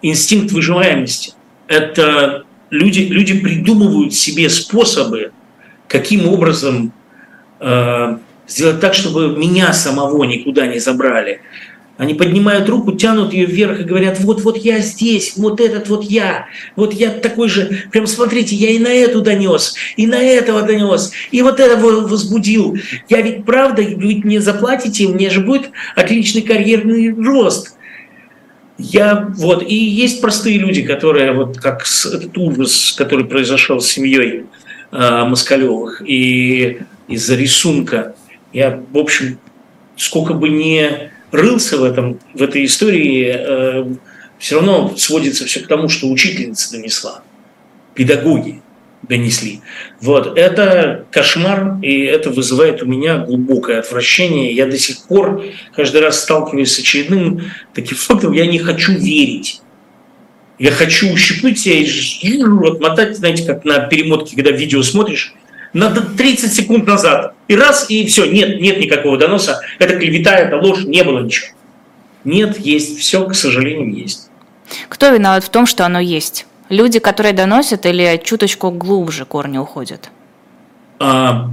инстинкт выживаемости. Это люди, люди придумывают себе способы, каким образом э, сделать так, чтобы меня самого никуда не забрали. Они поднимают руку, тянут ее вверх и говорят, вот, вот я здесь, вот этот вот я, вот я такой же, прям смотрите, я и на эту донес, и на этого донес, и вот этого возбудил. Я ведь правда, ведь мне заплатите, мне же будет отличный карьерный рост. Я вот, и есть простые люди, которые вот как этот ужас, который произошел с семьей э, Москалевых, и из-за рисунка, я, в общем, сколько бы не рылся в, этом, в этой истории, э, все равно сводится все к тому, что учительница донесла, педагоги донесли. Вот, это кошмар, и это вызывает у меня глубокое отвращение. Я до сих пор каждый раз сталкиваюсь с очередным таким фактом, я не хочу верить. Я хочу ущипнуть себя и отмотать, знаете, как на перемотке, когда видео смотришь, надо 30 секунд назад. И раз, и все, нет, нет никакого доноса. Это клевета, это ложь, не было ничего. Нет, есть, все, к сожалению, есть. Кто виноват в том, что оно есть? Люди, которые доносят, или чуточку глубже корни уходят? А,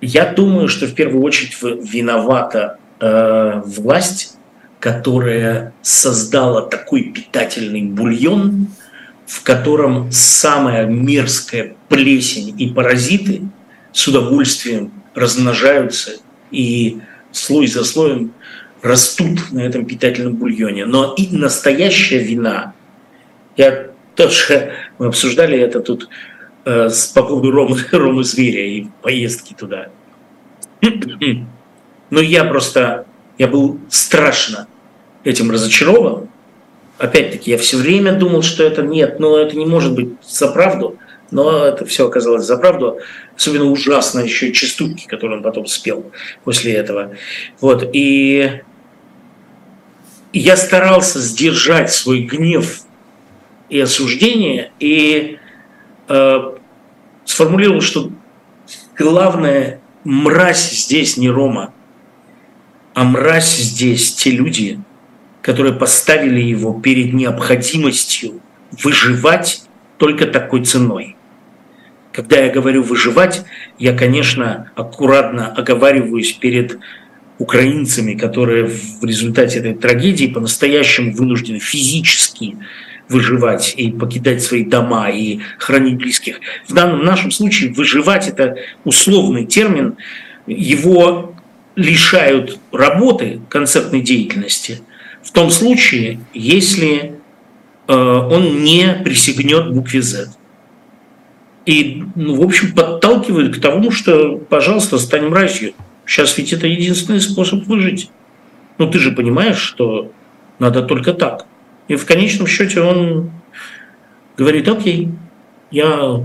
я думаю, что в первую очередь виновата э, власть, которая создала такой питательный бульон, в котором самая мерзкая плесень и паразиты с удовольствием размножаются и слой за слоем растут на этом питательном бульоне. Но и настоящая вина, я тоже, мы обсуждали это тут э, по поводу Ромы, Ромы Зверя и поездки туда. Но я просто, я был страшно этим разочарован, опять-таки, я все время думал, что это нет, но это не может быть за правду. Но это все оказалось за правду. Особенно ужасно еще частушки, которые он потом спел после этого. Вот. И я старался сдержать свой гнев и осуждение, и э, сформулировал, что главное, мразь здесь не Рома, а мразь здесь те люди, которые поставили его перед необходимостью выживать только такой ценой. Когда я говорю выживать, я, конечно, аккуратно оговариваюсь перед украинцами, которые в результате этой трагедии по-настоящему вынуждены физически выживать и покидать свои дома и хранить близких. В данном нашем случае выживать – это условный термин, его лишают работы, концертной деятельности – в том случае, если э, он не присягнет букве Z. И, ну, в общем, подталкивает к тому, что, пожалуйста, стань мразью. Сейчас ведь это единственный способ выжить. Ну, ты же понимаешь, что надо только так. И в конечном счете он говорит, окей, я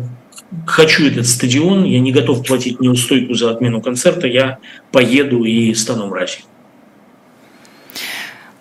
хочу этот стадион, я не готов платить неустойку за отмену концерта, я поеду и стану мразью.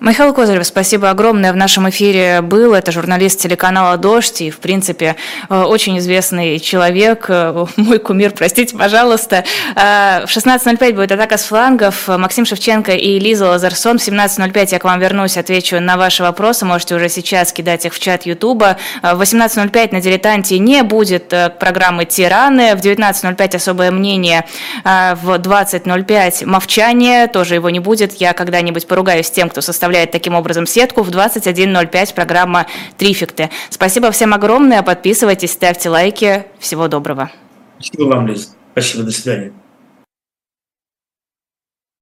Михаил Козырев, спасибо огромное. В нашем эфире был. Это журналист телеканала «Дождь» и, в принципе, э, очень известный человек. Э, мой кумир, простите, пожалуйста. Э, в 16.05 будет атака с флангов. Максим Шевченко и Лиза Лазарсон. В 17.05 я к вам вернусь, отвечу на ваши вопросы. Можете уже сейчас кидать их в чат Ютуба. В 18.05 на «Дилетанте» не будет программы «Тираны». В 19.05 особое мнение. В 20.05 «Мовчание». Тоже его не будет. Я когда-нибудь поругаюсь с тем, кто составляет составляет таким образом сетку. В 21.05 программа «Трификты». Спасибо всем огромное. Подписывайтесь, ставьте лайки. Всего доброго. Спасибо вам, Лиз. Спасибо. До свидания.